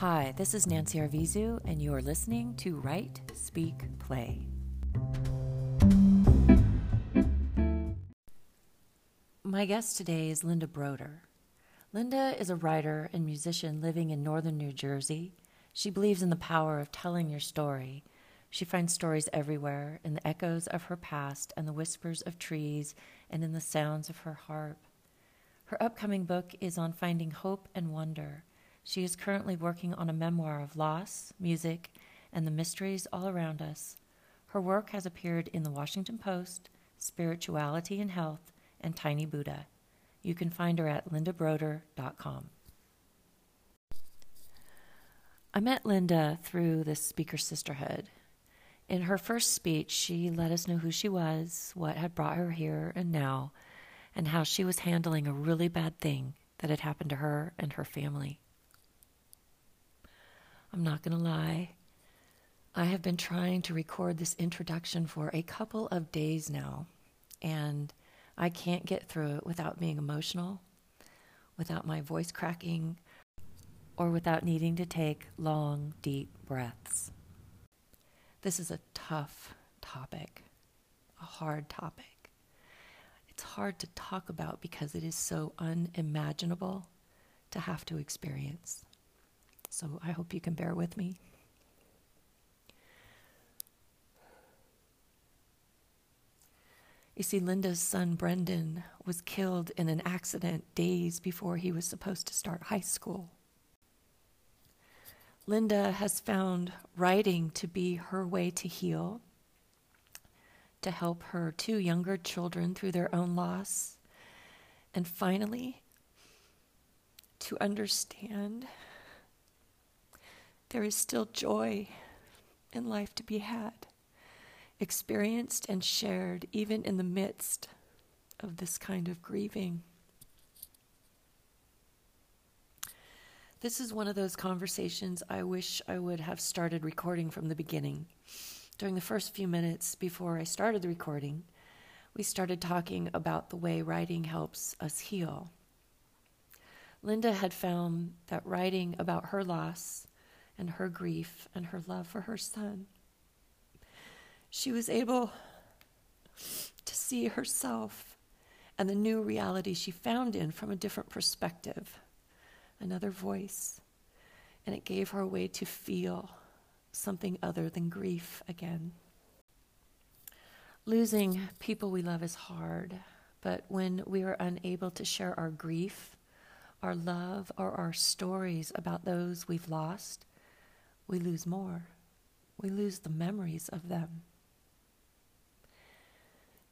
Hi, this is Nancy Arvizu, and you are listening to Write, Speak, Play. My guest today is Linda Broder. Linda is a writer and musician living in northern New Jersey. She believes in the power of telling your story. She finds stories everywhere in the echoes of her past and the whispers of trees and in the sounds of her harp. Her upcoming book is on finding hope and wonder. She is currently working on a memoir of loss, music, and the mysteries all around us. Her work has appeared in the Washington Post, Spirituality and Health, and Tiny Buddha. You can find her at lindabroder.com. I met Linda through the Speaker Sisterhood. In her first speech, she let us know who she was, what had brought her here and now, and how she was handling a really bad thing that had happened to her and her family. I'm not going to lie. I have been trying to record this introduction for a couple of days now, and I can't get through it without being emotional, without my voice cracking, or without needing to take long, deep breaths. This is a tough topic, a hard topic. It's hard to talk about because it is so unimaginable to have to experience. So I hope you can bear with me. You see, Linda's son Brendan was killed in an accident days before he was supposed to start high school. Linda has found writing to be her way to heal, to help her two younger children through their own loss, and finally, to understand there is still joy in life to be had experienced and shared even in the midst of this kind of grieving. This is one of those conversations I wish I would have started recording from the beginning. During the first few minutes before I started the recording, we started talking about the way writing helps us heal. Linda had found that writing about her loss and her grief and her love for her son she was able to see herself and the new reality she found in from a different perspective, another voice. And it gave her a way to feel something other than grief again. Losing people we love is hard, but when we are unable to share our grief, our love, or our stories about those we've lost, we lose more. We lose the memories of them.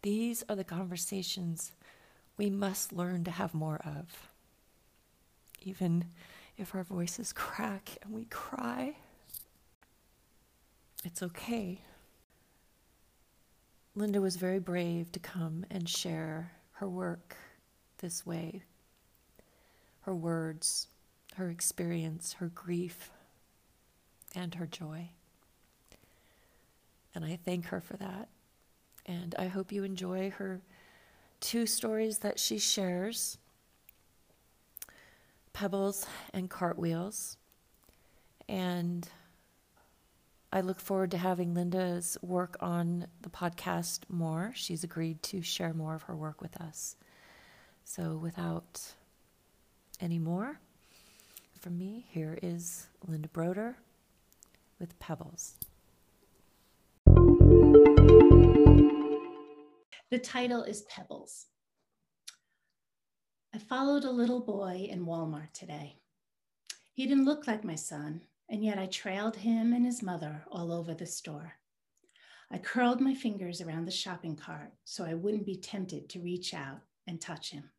These are the conversations we must learn to have more of. Even if our voices crack and we cry, it's okay. Linda was very brave to come and share her work this way her words, her experience, her grief, and her joy. And I thank her for that. And I hope you enjoy her two stories that she shares Pebbles and Cartwheels. And I look forward to having Linda's work on the podcast more. She's agreed to share more of her work with us. So, without any more from me, here is Linda Broder with Pebbles. The title is Pebbles. I followed a little boy in Walmart today. He didn't look like my son, and yet I trailed him and his mother all over the store. I curled my fingers around the shopping cart so I wouldn't be tempted to reach out and touch him.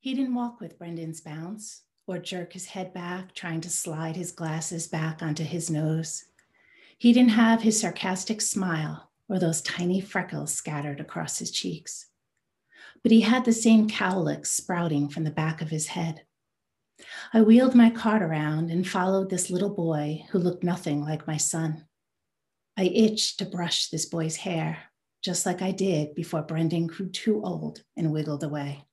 He didn't walk with Brendan's bounce or jerk his head back, trying to slide his glasses back onto his nose. He didn't have his sarcastic smile or those tiny freckles scattered across his cheeks. But he had the same cowlicks sprouting from the back of his head. I wheeled my cart around and followed this little boy who looked nothing like my son. I itched to brush this boy's hair, just like I did before Brendan grew too old and wiggled away.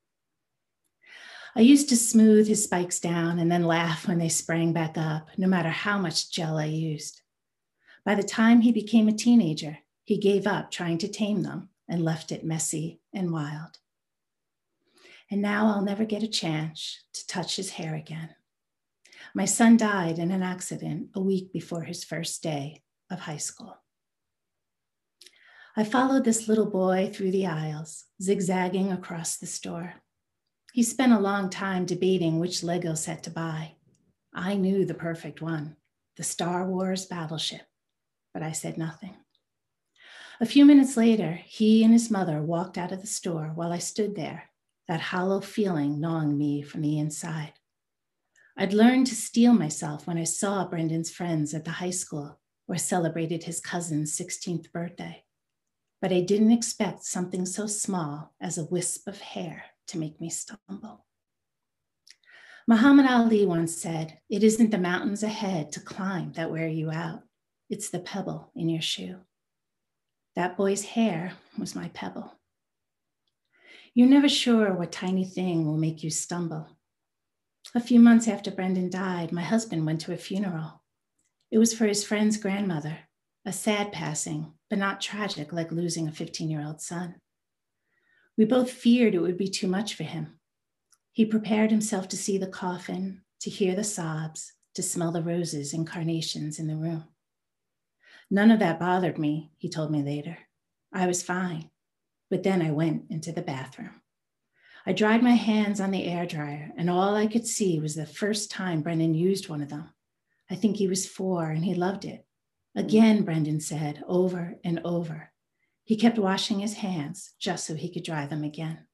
I used to smooth his spikes down and then laugh when they sprang back up, no matter how much gel I used. By the time he became a teenager, he gave up trying to tame them and left it messy and wild. And now I'll never get a chance to touch his hair again. My son died in an accident a week before his first day of high school. I followed this little boy through the aisles, zigzagging across the store. He spent a long time debating which Lego set to buy. I knew the perfect one, the Star Wars battleship, but I said nothing. A few minutes later, he and his mother walked out of the store while I stood there, that hollow feeling gnawing me from the inside. I'd learned to steel myself when I saw Brendan's friends at the high school or celebrated his cousin's 16th birthday. But I didn't expect something so small as a wisp of hair to make me stumble. Muhammad Ali once said, It isn't the mountains ahead to climb that wear you out, it's the pebble in your shoe. That boy's hair was my pebble. You're never sure what tiny thing will make you stumble. A few months after Brendan died, my husband went to a funeral. It was for his friend's grandmother, a sad passing, but not tragic like losing a 15 year old son. We both feared it would be too much for him. He prepared himself to see the coffin, to hear the sobs, to smell the roses and carnations in the room. None of that bothered me, he told me later. I was fine. But then I went into the bathroom. I dried my hands on the air dryer, and all I could see was the first time Brendan used one of them. I think he was four and he loved it. Again, Brendan said over and over. He kept washing his hands just so he could dry them again.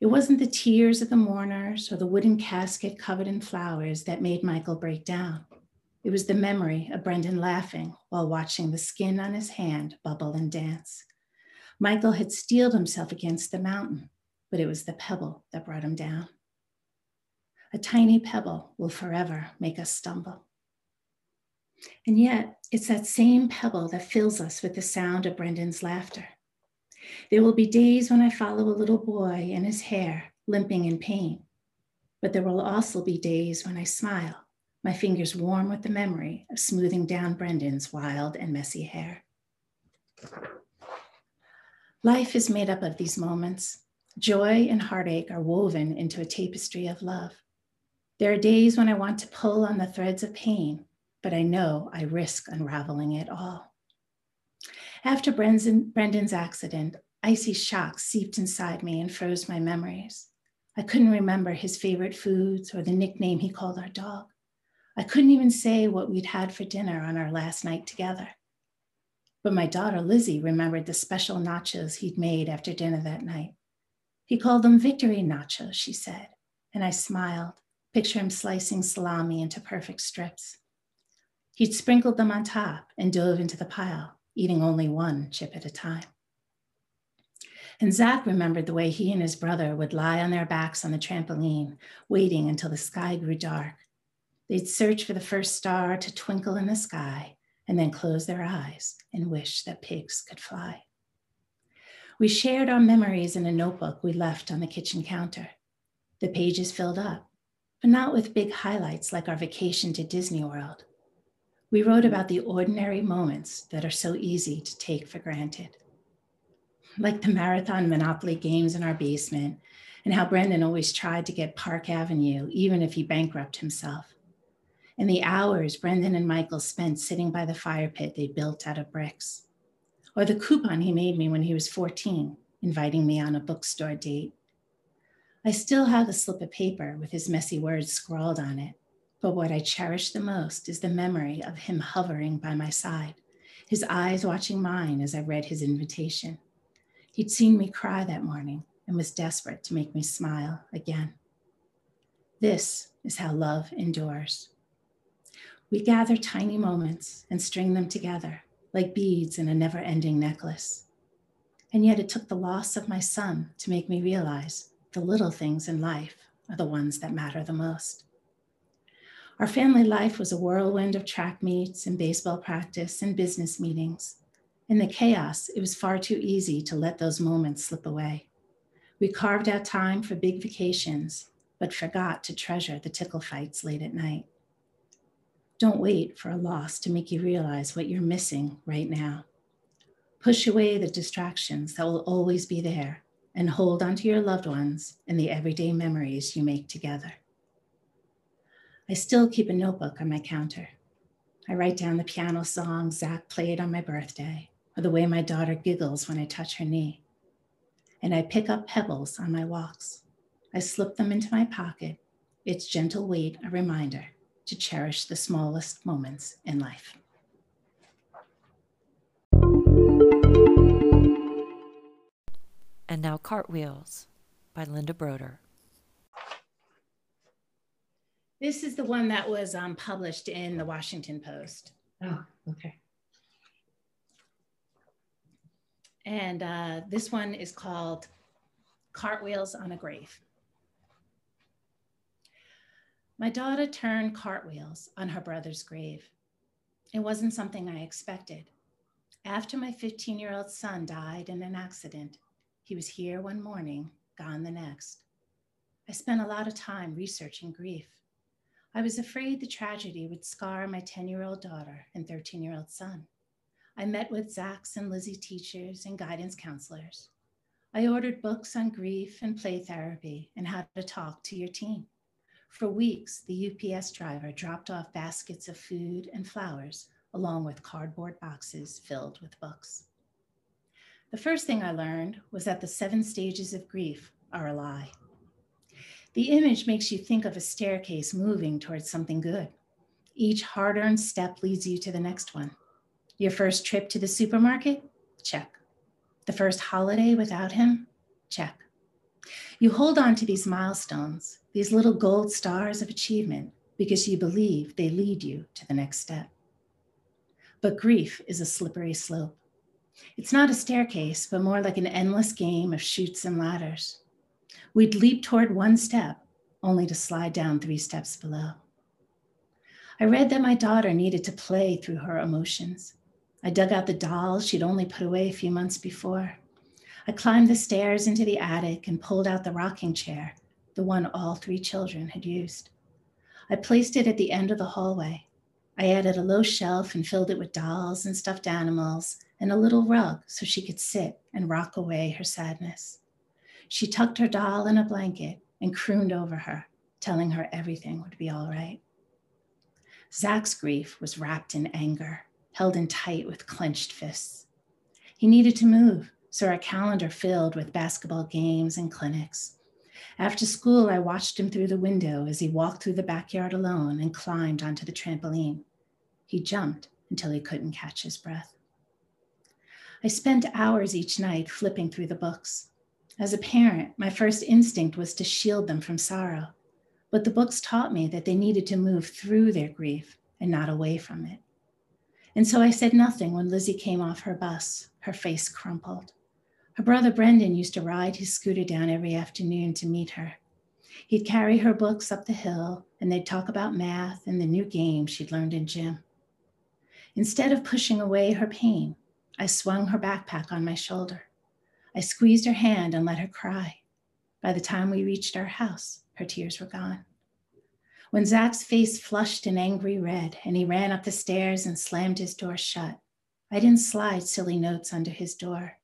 It wasn't the tears of the mourners or the wooden casket covered in flowers that made Michael break down. It was the memory of Brendan laughing while watching the skin on his hand bubble and dance. Michael had steeled himself against the mountain, but it was the pebble that brought him down. A tiny pebble will forever make us stumble. And yet, it's that same pebble that fills us with the sound of Brendan's laughter. There will be days when I follow a little boy in his hair, limping in pain. But there will also be days when I smile, my fingers warm with the memory of smoothing down Brendan's wild and messy hair. Life is made up of these moments. Joy and heartache are woven into a tapestry of love. There are days when I want to pull on the threads of pain, but I know I risk unraveling it all. After Brendan's accident, icy shocks seeped inside me and froze my memories. I couldn't remember his favorite foods or the nickname he called our dog. I couldn't even say what we'd had for dinner on our last night together. But my daughter Lizzie remembered the special nachos he'd made after dinner that night. He called them victory nachos, she said, and I smiled, picture him slicing salami into perfect strips. He'd sprinkled them on top and dove into the pile, eating only one chip at a time. And Zach remembered the way he and his brother would lie on their backs on the trampoline, waiting until the sky grew dark. They'd search for the first star to twinkle in the sky and then close their eyes and wish that pigs could fly. We shared our memories in a notebook we left on the kitchen counter. The pages filled up, but not with big highlights like our vacation to Disney World. We wrote about the ordinary moments that are so easy to take for granted. Like the marathon Monopoly games in our basement, and how Brendan always tried to get Park Avenue, even if he bankrupted himself and the hours Brendan and Michael spent sitting by the fire pit they built out of bricks, or the coupon he made me when he was 14, inviting me on a bookstore date. I still have the slip of paper with his messy words scrawled on it, but what I cherish the most is the memory of him hovering by my side, his eyes watching mine as I read his invitation. He'd seen me cry that morning and was desperate to make me smile again. This is how love endures. We gather tiny moments and string them together like beads in a never ending necklace. And yet it took the loss of my son to make me realize the little things in life are the ones that matter the most. Our family life was a whirlwind of track meets and baseball practice and business meetings. In the chaos, it was far too easy to let those moments slip away. We carved out time for big vacations, but forgot to treasure the tickle fights late at night. Don't wait for a loss to make you realize what you're missing right now. Push away the distractions that will always be there and hold onto your loved ones and the everyday memories you make together. I still keep a notebook on my counter. I write down the piano song Zach played on my birthday, or the way my daughter giggles when I touch her knee. And I pick up pebbles on my walks. I slip them into my pocket, its gentle weight a reminder to cherish the smallest moments in life. And now Cartwheels by Linda Broder. This is the one that was um, published in the Washington Post. Oh, okay. And uh, this one is called Cartwheels on a Grave. My daughter turned cartwheels on her brother's grave. It wasn't something I expected. After my 15 year old son died in an accident, he was here one morning, gone the next. I spent a lot of time researching grief. I was afraid the tragedy would scar my 10 year old daughter and 13 year old son. I met with Zach's and Lizzie teachers and guidance counselors. I ordered books on grief and play therapy and how to talk to your teen. For weeks, the UPS driver dropped off baskets of food and flowers along with cardboard boxes filled with books. The first thing I learned was that the seven stages of grief are a lie. The image makes you think of a staircase moving towards something good. Each hard earned step leads you to the next one. Your first trip to the supermarket? Check. The first holiday without him? Check. You hold on to these milestones, these little gold stars of achievement, because you believe they lead you to the next step. But grief is a slippery slope. It's not a staircase, but more like an endless game of chutes and ladders. We'd leap toward one step, only to slide down three steps below. I read that my daughter needed to play through her emotions. I dug out the dolls she'd only put away a few months before. I climbed the stairs into the attic and pulled out the rocking chair, the one all three children had used. I placed it at the end of the hallway. I added a low shelf and filled it with dolls and stuffed animals and a little rug so she could sit and rock away her sadness. She tucked her doll in a blanket and crooned over her, telling her everything would be all right. Zach's grief was wrapped in anger, held in tight with clenched fists. He needed to move, so our calendar filled with basketball games and clinics. After school, I watched him through the window as he walked through the backyard alone and climbed onto the trampoline. He jumped until he couldn't catch his breath. I spent hours each night flipping through the books. As a parent, my first instinct was to shield them from sorrow, but the books taught me that they needed to move through their grief and not away from it. And so I said nothing when Lizzie came off her bus, her face crumpled. Her brother Brendan used to ride his scooter down every afternoon to meet her. He'd carry her books up the hill and they'd talk about math and the new game she'd learned in gym. Instead of pushing away her pain, I swung her backpack on my shoulder. I squeezed her hand and let her cry. By the time we reached our house, her tears were gone. When Zach's face flushed an angry red and he ran up the stairs and slammed his door shut, I didn't slide silly notes under his door.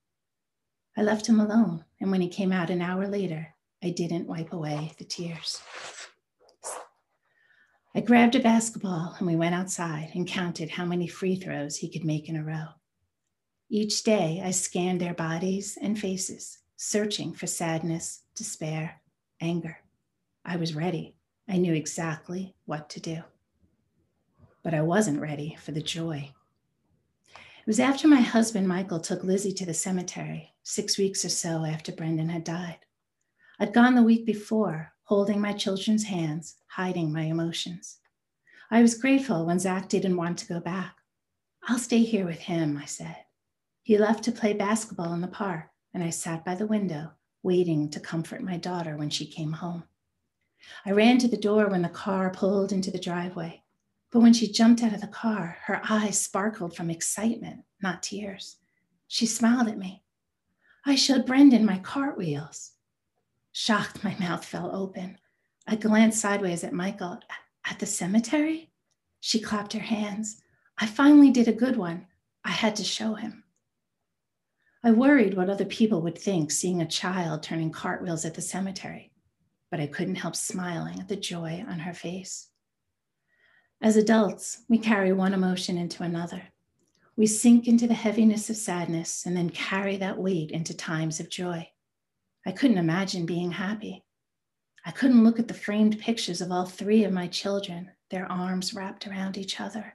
I left him alone, and when he came out an hour later, I didn't wipe away the tears. I grabbed a basketball and we went outside and counted how many free throws he could make in a row. Each day, I scanned their bodies and faces, searching for sadness, despair, anger. I was ready. I knew exactly what to do. But I wasn't ready for the joy. It was after my husband, Michael, took Lizzie to the cemetery, six weeks or so after Brendan had died. I'd gone the week before, holding my children's hands, hiding my emotions. I was grateful when Zach didn't want to go back. I'll stay here with him, I said. He left to play basketball in the park, and I sat by the window, waiting to comfort my daughter when she came home. I ran to the door when the car pulled into the driveway, but when she jumped out of the car, her eyes sparkled from excitement, not tears. She smiled at me. I showed Brendan my cartwheels. Shocked, my mouth fell open. I glanced sideways at Michael. At the cemetery? She clapped her hands. I finally did a good one. I had to show him. I worried what other people would think seeing a child turning cartwheels at the cemetery, but I couldn't help smiling at the joy on her face. As adults, we carry one emotion into another. We sink into the heaviness of sadness and then carry that weight into times of joy. I couldn't imagine being happy. I couldn't look at the framed pictures of all three of my children, their arms wrapped around each other.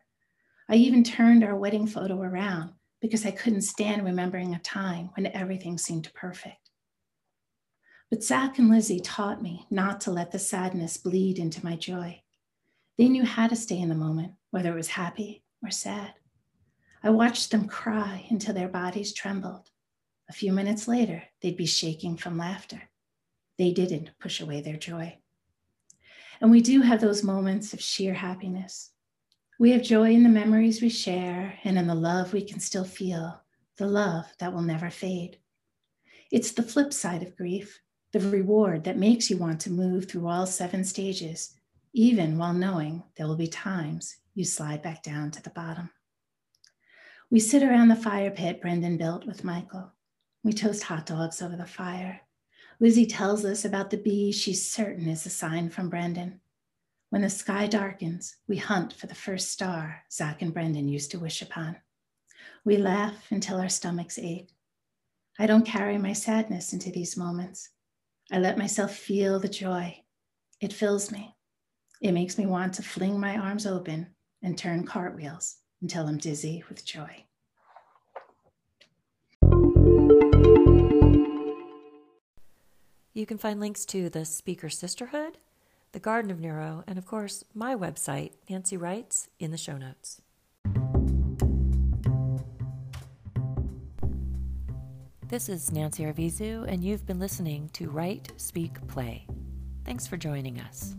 I even turned our wedding photo around because I couldn't stand remembering a time when everything seemed perfect. But Zach and Lizzie taught me not to let the sadness bleed into my joy. They knew how to stay in the moment, whether it was happy or sad. I watched them cry until their bodies trembled. A few minutes later, they'd be shaking from laughter. They didn't push away their joy. And we do have those moments of sheer happiness. We have joy in the memories we share and in the love we can still feel, the love that will never fade. It's the flip side of grief, the reward that makes you want to move through all seven stages, even while knowing there will be times you slide back down to the bottom. We sit around the fire pit Brendan built with Michael. We toast hot dogs over the fire. Lizzie tells us about the bee she's certain is a sign from Brendan. When the sky darkens, we hunt for the first star Zach and Brendan used to wish upon. We laugh until our stomachs ache. I don't carry my sadness into these moments. I let myself feel the joy. It fills me. It makes me want to fling my arms open and turn cartwheels until I'm dizzy with joy. You can find links to the Speaker Sisterhood, the Garden of Neuro, and of course, my website, Nancy Writes, in the show notes. This is Nancy Arvizu, and you've been listening to Write, Speak, Play. Thanks for joining us.